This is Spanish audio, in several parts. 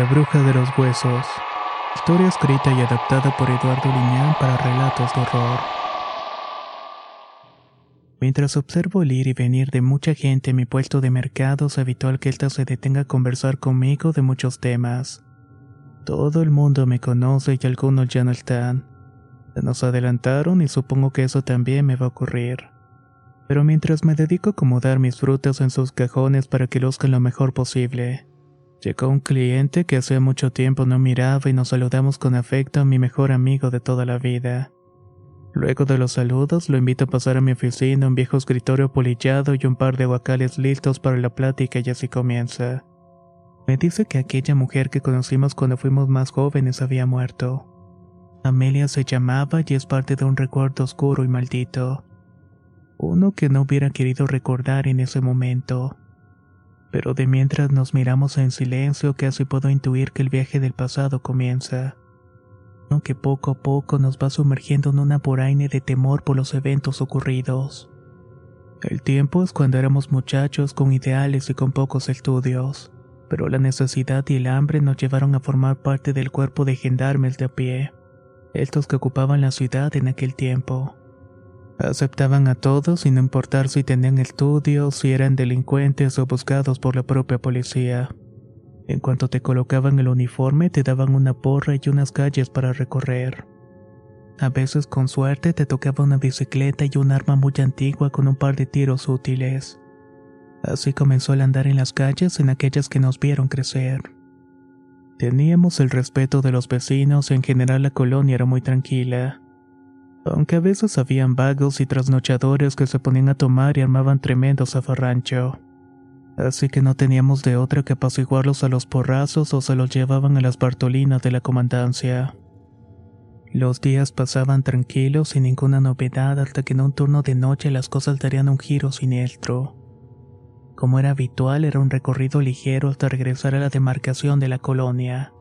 La bruja de los huesos. Historia escrita y adaptada por Eduardo Liñán para relatos de horror. Mientras observo el ir y venir de mucha gente en mi puesto de mercado, es habitual que ésta se detenga a conversar conmigo de muchos temas. Todo el mundo me conoce y algunos ya no están. Se nos adelantaron y supongo que eso también me va a ocurrir. Pero mientras me dedico a acomodar mis frutas en sus cajones para que luzcan lo mejor posible, Llegó un cliente que hace mucho tiempo no miraba y nos saludamos con afecto a mi mejor amigo de toda la vida. Luego de los saludos, lo invito a pasar a mi oficina, un viejo escritorio polillado y un par de guacales listos para la plática y así comienza. Me dice que aquella mujer que conocimos cuando fuimos más jóvenes había muerto. Amelia se llamaba y es parte de un recuerdo oscuro y maldito. Uno que no hubiera querido recordar en ese momento pero de mientras nos miramos en silencio casi puedo intuir que el viaje del pasado comienza. Aunque poco a poco nos va sumergiendo en una boraine de temor por los eventos ocurridos. El tiempo es cuando éramos muchachos con ideales y con pocos estudios, pero la necesidad y el hambre nos llevaron a formar parte del cuerpo de gendarmes de a pie, estos que ocupaban la ciudad en aquel tiempo. Aceptaban a todos sin importar si tenían estudios, si eran delincuentes o buscados por la propia policía. En cuanto te colocaban el uniforme, te daban una porra y unas calles para recorrer. A veces con suerte te tocaba una bicicleta y un arma muy antigua con un par de tiros útiles. Así comenzó el andar en las calles en aquellas que nos vieron crecer. Teníamos el respeto de los vecinos y en general la colonia era muy tranquila aunque a veces habían vagos y trasnochadores que se ponían a tomar y armaban tremendo zafarrancho. Así que no teníamos de otra que apaciguarlos a los porrazos o se los llevaban a las bartolinas de la comandancia. Los días pasaban tranquilos sin ninguna novedad hasta que en un turno de noche las cosas darían un giro siniestro. Como era habitual, era un recorrido ligero hasta regresar a la demarcación de la colonia.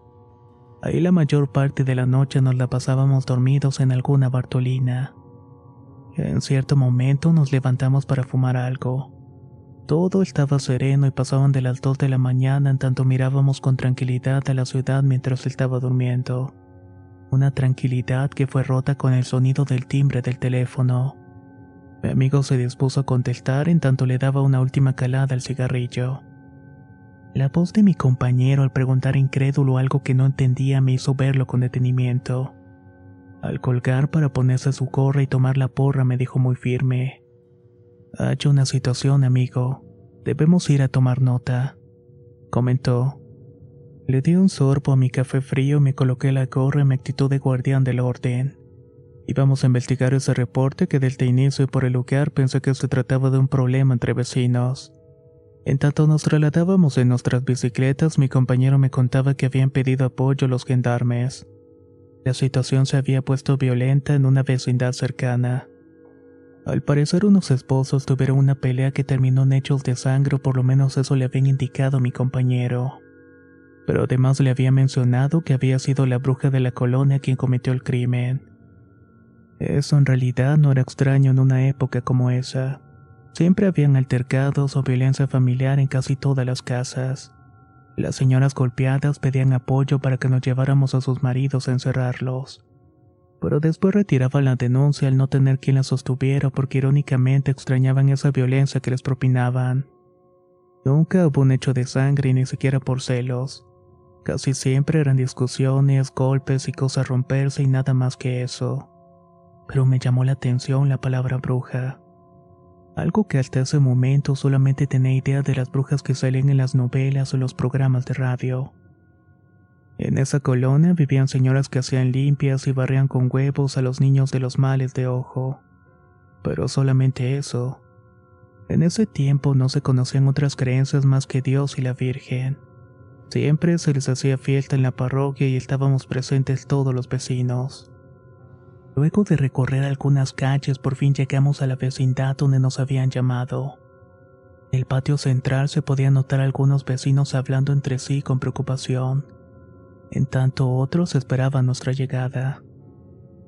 Ahí la mayor parte de la noche nos la pasábamos dormidos en alguna bartolina. En cierto momento nos levantamos para fumar algo. Todo estaba sereno y pasaban de las dos de la mañana en tanto mirábamos con tranquilidad a la ciudad mientras estaba durmiendo. Una tranquilidad que fue rota con el sonido del timbre del teléfono. Mi amigo se dispuso a contestar en tanto le daba una última calada al cigarrillo. La voz de mi compañero al preguntar incrédulo algo que no entendía me hizo verlo con detenimiento. Al colgar para ponerse su gorra y tomar la porra me dijo muy firme. Hay una situación, amigo. Debemos ir a tomar nota. Comentó. Le di un sorbo a mi café frío me coloqué la gorra en mi actitud de guardián del orden. Íbamos a investigar ese reporte que desde inicio y por el lugar pensé que se trataba de un problema entre vecinos. En tanto nos trasladábamos en nuestras bicicletas, mi compañero me contaba que habían pedido apoyo los gendarmes. La situación se había puesto violenta en una vecindad cercana. Al parecer unos esposos tuvieron una pelea que terminó en hechos de sangre, o por lo menos eso le habían indicado a mi compañero. Pero además le había mencionado que había sido la bruja de la colonia quien cometió el crimen. Eso en realidad no era extraño en una época como esa. Siempre habían altercados o violencia familiar en casi todas las casas. Las señoras golpeadas pedían apoyo para que nos lleváramos a sus maridos a encerrarlos. Pero después retiraban la denuncia al no tener quien la sostuviera porque irónicamente extrañaban esa violencia que les propinaban. Nunca hubo un hecho de sangre ni siquiera por celos. Casi siempre eran discusiones, golpes y cosas romperse y nada más que eso. Pero me llamó la atención la palabra bruja. Algo que hasta ese momento solamente tenía idea de las brujas que salen en las novelas o los programas de radio. En esa colonia vivían señoras que hacían limpias y barrían con huevos a los niños de los males de ojo. Pero solamente eso. En ese tiempo no se conocían otras creencias más que Dios y la Virgen. Siempre se les hacía fiesta en la parroquia y estábamos presentes todos los vecinos. Luego de recorrer algunas calles por fin llegamos a la vecindad donde nos habían llamado. En el patio central se podían notar algunos vecinos hablando entre sí con preocupación en tanto otros esperaban nuestra llegada.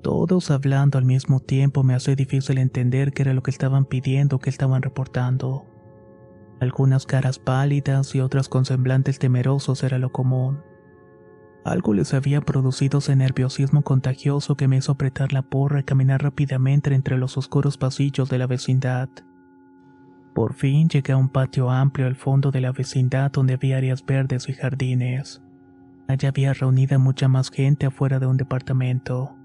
Todos hablando al mismo tiempo me hace difícil entender qué era lo que estaban pidiendo o que estaban reportando. Algunas caras pálidas y otras con semblantes temerosos era lo común. Algo les había producido ese nerviosismo contagioso que me hizo apretar la porra y caminar rápidamente entre los oscuros pasillos de la vecindad. Por fin llegué a un patio amplio al fondo de la vecindad donde había áreas verdes y jardines. Allá había reunida mucha más gente afuera de un departamento.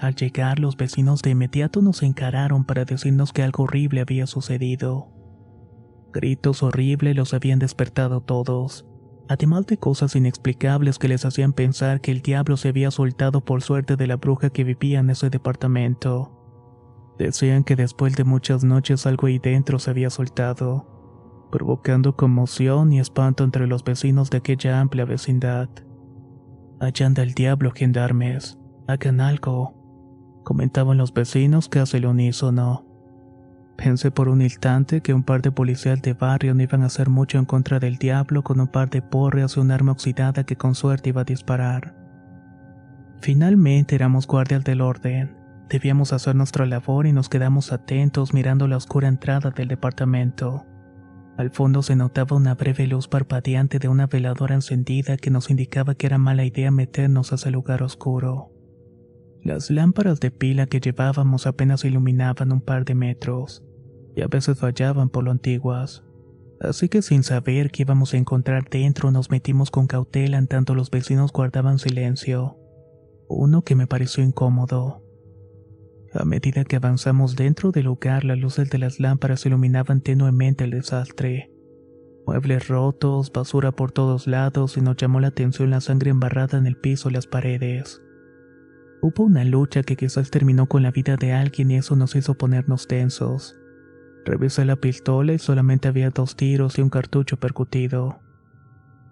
Al llegar, los vecinos de inmediato nos encararon para decirnos que algo horrible había sucedido. Gritos horribles los habían despertado todos, además de cosas inexplicables que les hacían pensar que el diablo se había soltado por suerte de la bruja que vivía en ese departamento. Decían que después de muchas noches algo ahí dentro se había soltado provocando conmoción y espanto entre los vecinos de aquella amplia vecindad. Allá anda el diablo, gendarmes. Hagan algo. Comentaban los vecinos casi al unísono. Pensé por un instante que un par de policías de barrio no iban a hacer mucho en contra del diablo con un par de porras y un arma oxidada que con suerte iba a disparar. Finalmente éramos guardias del orden. Debíamos hacer nuestra labor y nos quedamos atentos mirando la oscura entrada del departamento. Al fondo se notaba una breve luz parpadeante de una veladora encendida que nos indicaba que era mala idea meternos a ese lugar oscuro. Las lámparas de pila que llevábamos apenas iluminaban un par de metros, y a veces fallaban por lo antiguas. Así que sin saber qué íbamos a encontrar dentro nos metimos con cautela en tanto los vecinos guardaban silencio. Uno que me pareció incómodo. A medida que avanzamos dentro del lugar, las luces de las lámparas iluminaban tenuemente el desastre. Muebles rotos, basura por todos lados y nos llamó la atención la sangre embarrada en el piso y las paredes. Hubo una lucha que quizás terminó con la vida de alguien y eso nos hizo ponernos tensos. Revisé la pistola y solamente había dos tiros y un cartucho percutido.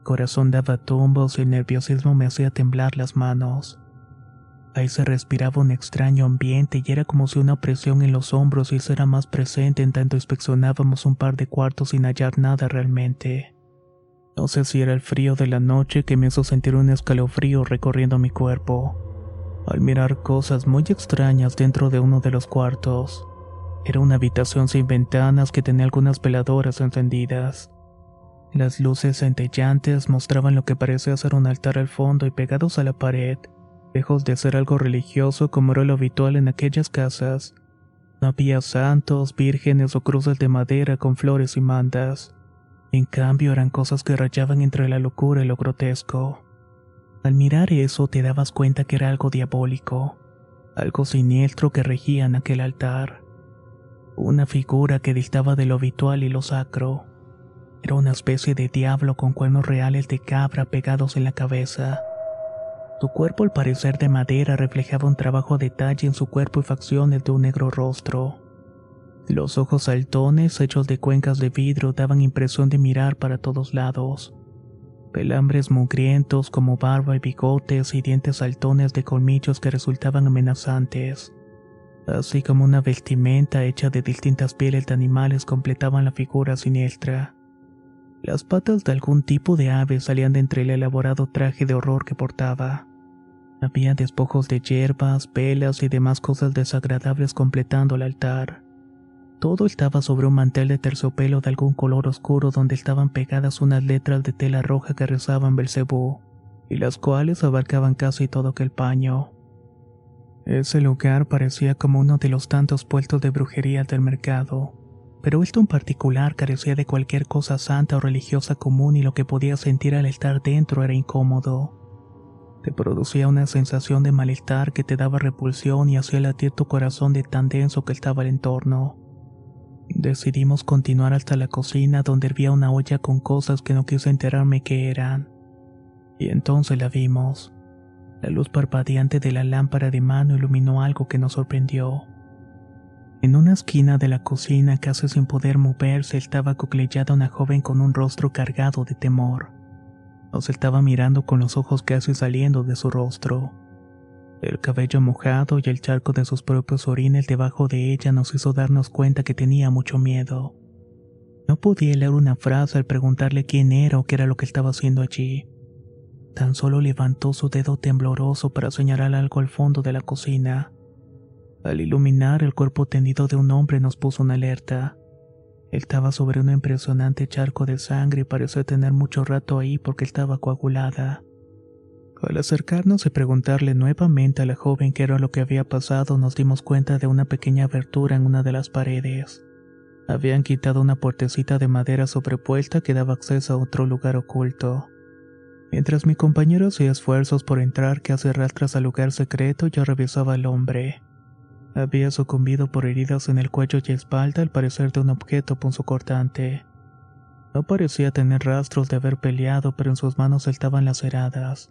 corazón daba tumbos y el nerviosismo me hacía temblar las manos. Ahí se respiraba un extraño ambiente y era como si una presión en los hombros hiciera más presente en tanto inspeccionábamos un par de cuartos sin hallar nada realmente. No sé si era el frío de la noche que me hizo sentir un escalofrío recorriendo mi cuerpo. Al mirar cosas muy extrañas dentro de uno de los cuartos. Era una habitación sin ventanas que tenía algunas veladoras encendidas. Las luces centellantes mostraban lo que parecía ser un altar al fondo y pegados a la pared Lejos de ser algo religioso como era lo habitual en aquellas casas, no había santos, vírgenes o cruces de madera con flores y mandas. En cambio eran cosas que rayaban entre la locura y lo grotesco. Al mirar eso te dabas cuenta que era algo diabólico, algo siniestro que regía en aquel altar. Una figura que distaba de lo habitual y lo sacro. Era una especie de diablo con cuernos reales de cabra pegados en la cabeza. Su cuerpo al parecer de madera reflejaba un trabajo a detalle en su cuerpo y facciones de un negro rostro. Los ojos saltones hechos de cuencas de vidrio daban impresión de mirar para todos lados. Pelambres mugrientos como barba y bigotes y dientes saltones de colmillos que resultaban amenazantes. Así como una vestimenta hecha de distintas pieles de animales completaban la figura siniestra. Las patas de algún tipo de ave salían de entre el elaborado traje de horror que portaba. Había despojos de hierbas, velas y demás cosas desagradables completando el altar. Todo estaba sobre un mantel de terciopelo de algún color oscuro donde estaban pegadas unas letras de tela roja que rezaban Belcebú, y las cuales abarcaban casi todo aquel paño. Ese lugar parecía como uno de los tantos puestos de brujería del mercado, pero esto en particular carecía de cualquier cosa santa o religiosa común y lo que podía sentir al estar dentro era incómodo. Te producía una sensación de malestar que te daba repulsión y hacía latir tu corazón de tan denso que estaba el entorno. Decidimos continuar hasta la cocina donde hervía una olla con cosas que no quise enterarme qué eran. Y entonces la vimos. La luz parpadeante de la lámpara de mano iluminó algo que nos sorprendió. En una esquina de la cocina, casi sin poder moverse, estaba coclellada una joven con un rostro cargado de temor. Nos estaba mirando con los ojos casi saliendo de su rostro. El cabello mojado y el charco de sus propios orines debajo de ella nos hizo darnos cuenta que tenía mucho miedo. No podía leer una frase al preguntarle quién era o qué era lo que estaba haciendo allí. Tan solo levantó su dedo tembloroso para señalar algo al fondo de la cocina. Al iluminar el cuerpo tendido de un hombre nos puso una alerta. Estaba sobre un impresionante charco de sangre y pareció tener mucho rato ahí porque estaba coagulada. Al acercarnos y preguntarle nuevamente a la joven qué era lo que había pasado, nos dimos cuenta de una pequeña abertura en una de las paredes. Habían quitado una puertecita de madera sobrepuesta que daba acceso a otro lugar oculto. Mientras mi compañero hacía esfuerzos por entrar que hace rastras al lugar secreto, yo revisaba al hombre. Había sucumbido por heridas en el cuello y espalda al parecer de un objeto punzocortante. No parecía tener rastros de haber peleado, pero en sus manos estaban laceradas.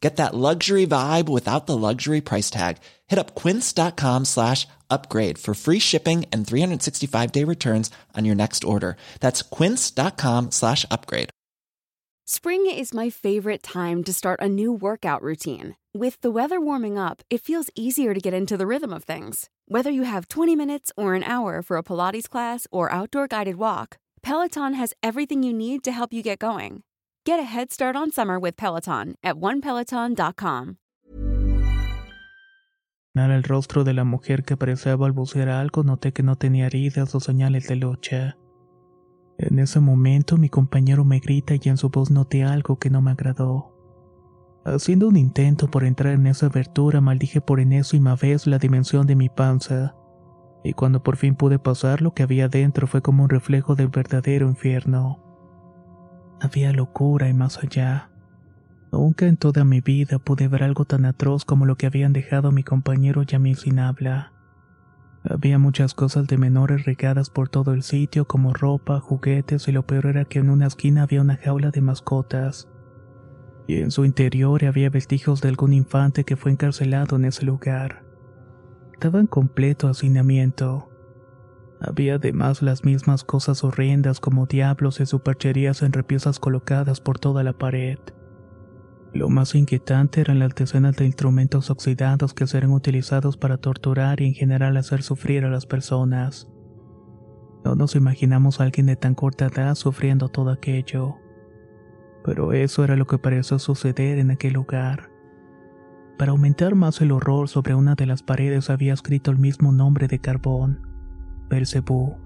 Get that luxury vibe without the luxury price tag. Hit up quince.com slash upgrade for free shipping and 365 day returns on your next order. That's quince.com slash upgrade. Spring is my favorite time to start a new workout routine. With the weather warming up, it feels easier to get into the rhythm of things. Whether you have 20 minutes or an hour for a Pilates class or outdoor guided walk, Peloton has everything you need to help you get going. Get a head start on summer with Peloton at onepeloton.com. Al rostro de la mujer que parecía balbucear algo, noté que no tenía heridas o señales de lucha. En ese momento mi compañero me grita y en su voz noté algo que no me agradó. Haciendo un intento por entrar en esa abertura, maldije por enésima vez la dimensión de mi panza, y cuando por fin pude pasar lo que había dentro fue como un reflejo del verdadero infierno. Había locura y más allá. Nunca en toda mi vida pude ver algo tan atroz como lo que habían dejado mi compañero y sin habla. Había muchas cosas de menores regadas por todo el sitio, como ropa, juguetes, y lo peor era que en una esquina había una jaula de mascotas. Y en su interior había vestigios de algún infante que fue encarcelado en ese lugar. Estaba en completo hacinamiento. Había además las mismas cosas horrendas como diablos y supercherías en repisas colocadas por toda la pared. Lo más inquietante eran las decenas de instrumentos oxidados que serán utilizados para torturar y en general hacer sufrir a las personas. No nos imaginamos a alguien de tan corta edad sufriendo todo aquello. Pero eso era lo que pareció suceder en aquel lugar. Para aumentar más el horror, sobre una de las paredes había escrito el mismo nombre de carbón, Belcebú.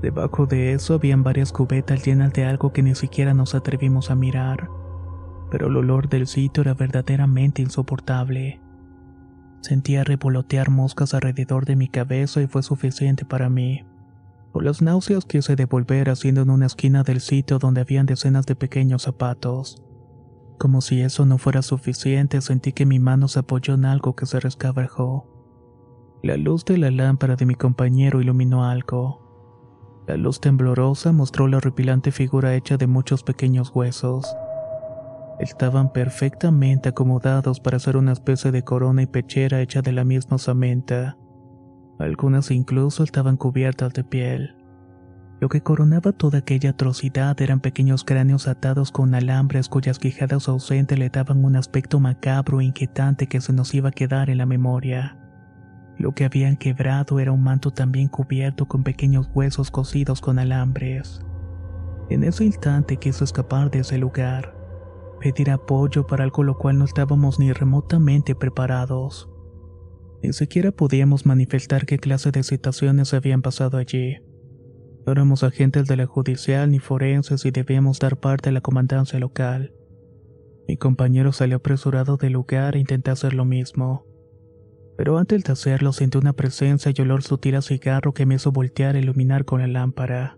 Debajo de eso habían varias cubetas llenas de algo que ni siquiera nos atrevimos a mirar pero el olor del sitio era verdaderamente insoportable. Sentía revolotear moscas alrededor de mi cabeza y fue suficiente para mí. Por las náuseas quise devolver haciendo en una esquina del sitio donde habían decenas de pequeños zapatos. Como si eso no fuera suficiente, sentí que mi mano se apoyó en algo que se rescabrajó. La luz de la lámpara de mi compañero iluminó algo. La luz temblorosa mostró la horripilante figura hecha de muchos pequeños huesos. Estaban perfectamente acomodados para hacer una especie de corona y pechera hecha de la misma osamenta. Algunas incluso estaban cubiertas de piel. Lo que coronaba toda aquella atrocidad eran pequeños cráneos atados con alambres cuyas quijadas ausentes le daban un aspecto macabro e inquietante que se nos iba a quedar en la memoria. Lo que habían quebrado era un manto también cubierto con pequeños huesos cosidos con alambres. En ese instante quiso escapar de ese lugar, pedir apoyo para algo lo cual no estábamos ni remotamente preparados. Ni siquiera podíamos manifestar qué clase de situaciones habían pasado allí. No éramos agentes de la judicial ni forenses y debíamos dar parte a la comandancia local. Mi compañero salió apresurado del lugar e intenté hacer lo mismo. Pero antes de hacerlo sentí una presencia y olor sutil a cigarro que me hizo voltear e iluminar con la lámpara.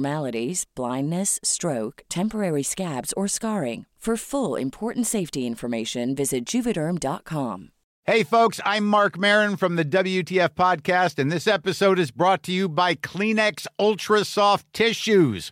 blindness, stroke, temporary scabs, or scarring. For full important safety information, visit juvederm.com. Hey, folks, I'm Mark Marin from the WTF Podcast, and this episode is brought to you by Kleenex Ultra Soft Tissues,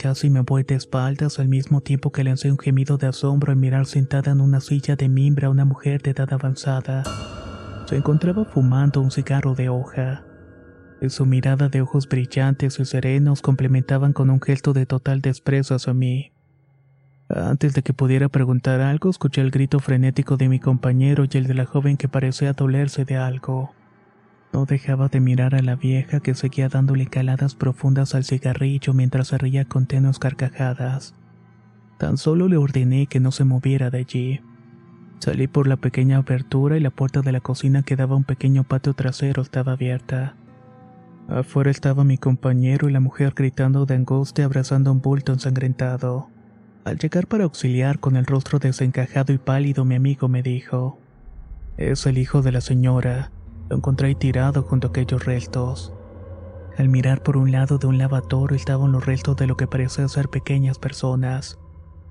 Casi me voy de espaldas al mismo tiempo que lancé un gemido de asombro al mirar sentada en una silla de mimbre a una mujer de edad avanzada. Se encontraba fumando un cigarro de hoja. Y su mirada de ojos brillantes y serenos complementaban con un gesto de total desprecio hacia mí. Antes de que pudiera preguntar algo, escuché el grito frenético de mi compañero y el de la joven que parecía dolerse de algo. No dejaba de mirar a la vieja que seguía dándole caladas profundas al cigarrillo mientras se reía con tenues carcajadas. Tan solo le ordené que no se moviera de allí. Salí por la pequeña abertura y la puerta de la cocina que daba a un pequeño patio trasero estaba abierta. Afuera estaba mi compañero y la mujer gritando de angustia abrazando un bulto ensangrentado. Al llegar para auxiliar con el rostro desencajado y pálido, mi amigo me dijo, Es el hijo de la señora. Lo encontré tirado junto a aquellos restos. Al mirar por un lado de un lavatorio estaban los restos de lo que parecía ser pequeñas personas.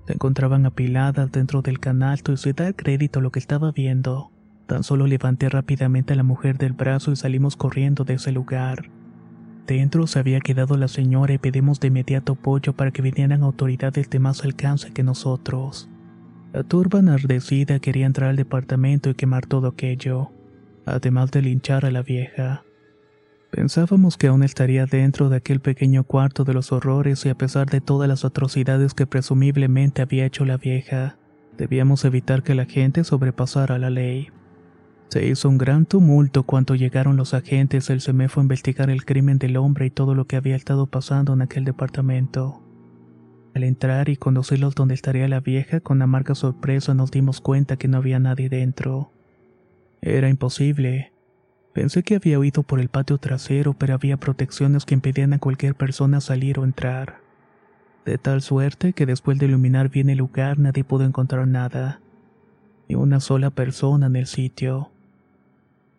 Se encontraban apiladas dentro del canasto y sin dar crédito a lo que estaba viendo. Tan solo levanté rápidamente a la mujer del brazo y salimos corriendo de ese lugar. Dentro se había quedado la señora y pedimos de inmediato apoyo para que vinieran autoridades de más alcance que nosotros. La turba enardecida quería entrar al departamento y quemar todo aquello además de linchar a la vieja. Pensábamos que aún estaría dentro de aquel pequeño cuarto de los horrores y a pesar de todas las atrocidades que presumiblemente había hecho la vieja, debíamos evitar que la gente sobrepasara la ley. Se hizo un gran tumulto cuando llegaron los agentes el CEMEFO a investigar el crimen del hombre y todo lo que había estado pasando en aquel departamento. Al entrar y conducirlos donde estaría la vieja, con amarga sorpresa nos dimos cuenta que no había nadie dentro. Era imposible. Pensé que había huido por el patio trasero, pero había protecciones que impedían a cualquier persona salir o entrar. De tal suerte que después de iluminar bien el lugar nadie pudo encontrar nada. Ni una sola persona en el sitio.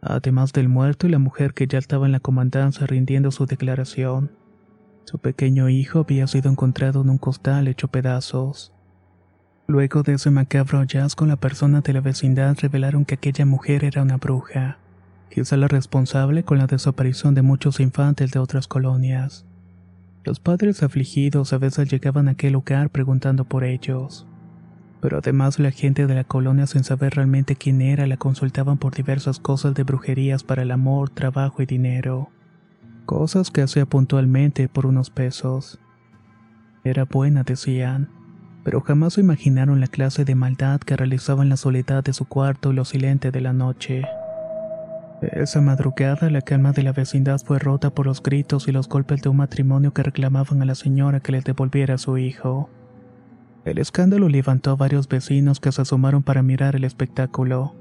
Además del muerto y la mujer que ya estaba en la comandancia rindiendo su declaración. Su pequeño hijo había sido encontrado en un costal hecho pedazos. Luego de ese macabro hallazgo, la persona de la vecindad revelaron que aquella mujer era una bruja, quizá la responsable con la desaparición de muchos infantes de otras colonias. Los padres afligidos a veces llegaban a aquel lugar preguntando por ellos. Pero además la gente de la colonia sin saber realmente quién era la consultaban por diversas cosas de brujerías para el amor, trabajo y dinero. Cosas que hacía puntualmente por unos pesos. Era buena, decían, pero jamás se imaginaron la clase de maldad que realizaba en la soledad de su cuarto y lo silente de la noche. Esa madrugada la calma de la vecindad fue rota por los gritos y los golpes de un matrimonio que reclamaban a la señora que les devolviera a su hijo. El escándalo levantó a varios vecinos que se asomaron para mirar el espectáculo,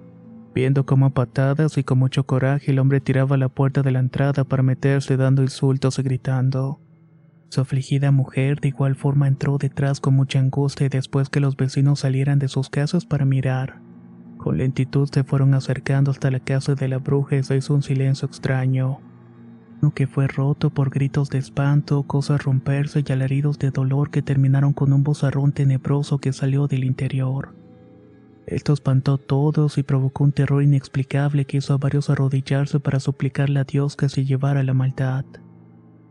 viendo cómo a patadas y con mucho coraje el hombre tiraba la puerta de la entrada para meterse dando insultos y gritando. Su afligida mujer de igual forma entró detrás con mucha angustia y después que los vecinos salieran de sus casas para mirar, con lentitud se fueron acercando hasta la casa de la bruja y se hizo un silencio extraño. Uno que fue roto por gritos de espanto, cosas romperse y alaridos de dolor que terminaron con un bozarrón tenebroso que salió del interior. Esto espantó a todos y provocó un terror inexplicable que hizo a varios arrodillarse para suplicarle a Dios que se llevara la maldad.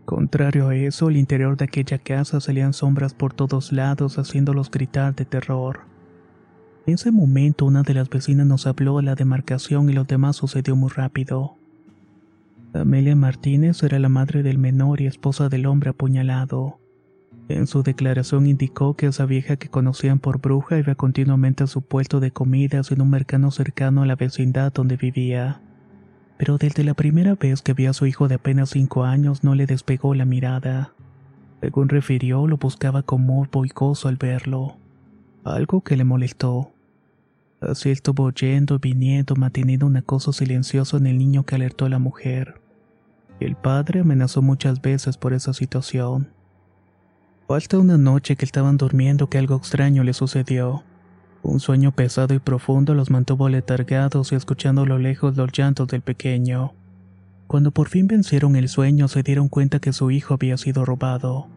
Contrario a eso, el interior de aquella casa salían sombras por todos lados haciéndolos gritar de terror. En ese momento una de las vecinas nos habló a la demarcación y lo demás sucedió muy rápido. Amelia Martínez era la madre del menor y esposa del hombre apuñalado. En su declaración indicó que esa vieja que conocían por bruja iba continuamente a su puesto de comidas en un mercado cercano a la vecindad donde vivía. Pero desde la primera vez que vio a su hijo de apenas cinco años no le despegó la mirada. Según refirió, lo buscaba con morbo y gozo al verlo. Algo que le molestó. Así estuvo yendo y viniendo, manteniendo un acoso silencioso en el niño que alertó a la mujer. El padre amenazó muchas veces por esa situación. Falta una noche que estaban durmiendo que algo extraño le sucedió. Un sueño pesado y profundo los mantuvo letargados y escuchando a lo lejos los llantos del pequeño. Cuando por fin vencieron el sueño se dieron cuenta que su hijo había sido robado.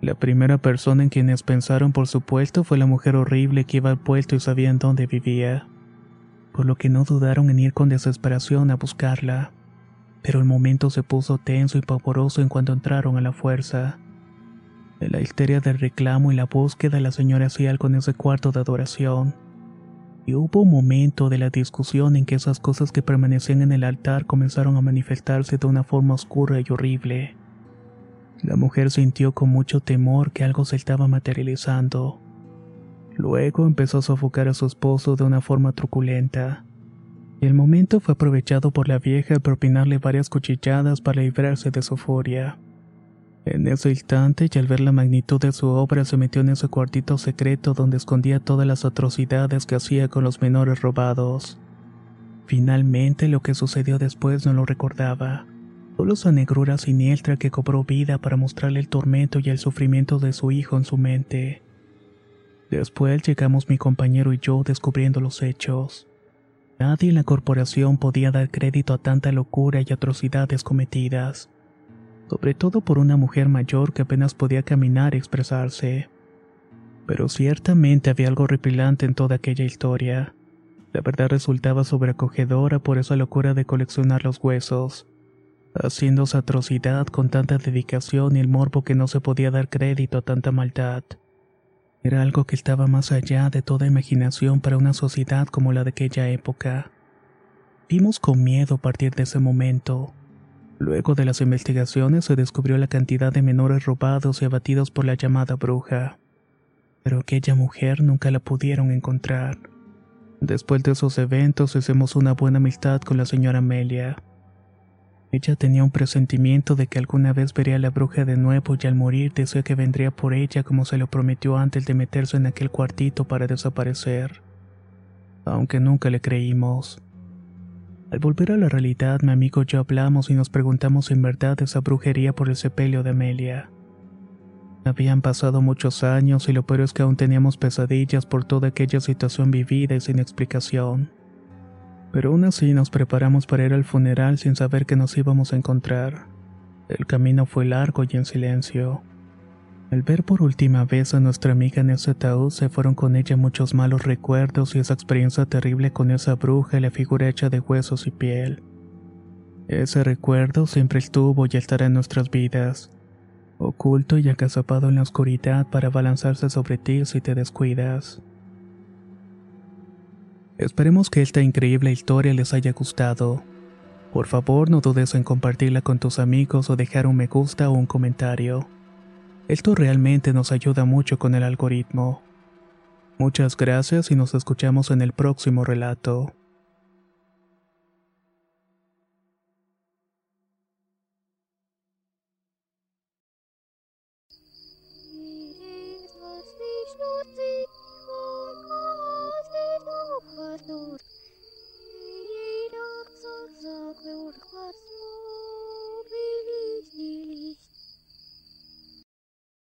La primera persona en quienes pensaron por supuesto fue la mujer horrible que iba al puesto y sabían dónde vivía, por lo que no dudaron en ir con desesperación a buscarla. Pero el momento se puso tenso y pavoroso en cuanto entraron a la fuerza. La histeria del reclamo y la búsqueda la señora hacía en ese cuarto de adoración. Y hubo un momento de la discusión en que esas cosas que permanecían en el altar comenzaron a manifestarse de una forma oscura y horrible. La mujer sintió con mucho temor que algo se estaba materializando. Luego empezó a sofocar a su esposo de una forma truculenta. El momento fue aprovechado por la vieja al propinarle varias cuchilladas para librarse de su furia. En ese instante, y al ver la magnitud de su obra, se metió en ese cuartito secreto donde escondía todas las atrocidades que hacía con los menores robados. Finalmente, lo que sucedió después no lo recordaba solo esa negrura siniestra que cobró vida para mostrarle el tormento y el sufrimiento de su hijo en su mente. Después llegamos mi compañero y yo descubriendo los hechos. Nadie en la corporación podía dar crédito a tanta locura y atrocidades cometidas, sobre todo por una mujer mayor que apenas podía caminar y expresarse. Pero ciertamente había algo repilante en toda aquella historia. La verdad resultaba sobreacogedora por esa locura de coleccionar los huesos haciendo esa atrocidad con tanta dedicación y el morbo que no se podía dar crédito a tanta maldad. Era algo que estaba más allá de toda imaginación para una sociedad como la de aquella época. Vimos con miedo a partir de ese momento. Luego de las investigaciones se descubrió la cantidad de menores robados y abatidos por la llamada bruja. Pero aquella mujer nunca la pudieron encontrar. Después de esos eventos hicimos una buena amistad con la señora Amelia. Ella tenía un presentimiento de que alguna vez vería a la bruja de nuevo y al morir deseó que vendría por ella como se lo prometió antes de meterse en aquel cuartito para desaparecer. Aunque nunca le creímos. Al volver a la realidad, mi amigo y yo hablamos y nos preguntamos en verdad esa brujería por el sepelio de Amelia. Habían pasado muchos años y lo peor es que aún teníamos pesadillas por toda aquella situación vivida y sin explicación pero aún así nos preparamos para ir al funeral sin saber que nos íbamos a encontrar. El camino fue largo y en silencio. Al ver por última vez a nuestra amiga en ese ataúd se fueron con ella muchos malos recuerdos y esa experiencia terrible con esa bruja y la figura hecha de huesos y piel. Ese recuerdo siempre estuvo y estará en nuestras vidas, oculto y acazapado en la oscuridad para balanzarse sobre ti si te descuidas. Esperemos que esta increíble historia les haya gustado. Por favor no dudes en compartirla con tus amigos o dejar un me gusta o un comentario. Esto realmente nos ayuda mucho con el algoritmo. Muchas gracias y nos escuchamos en el próximo relato.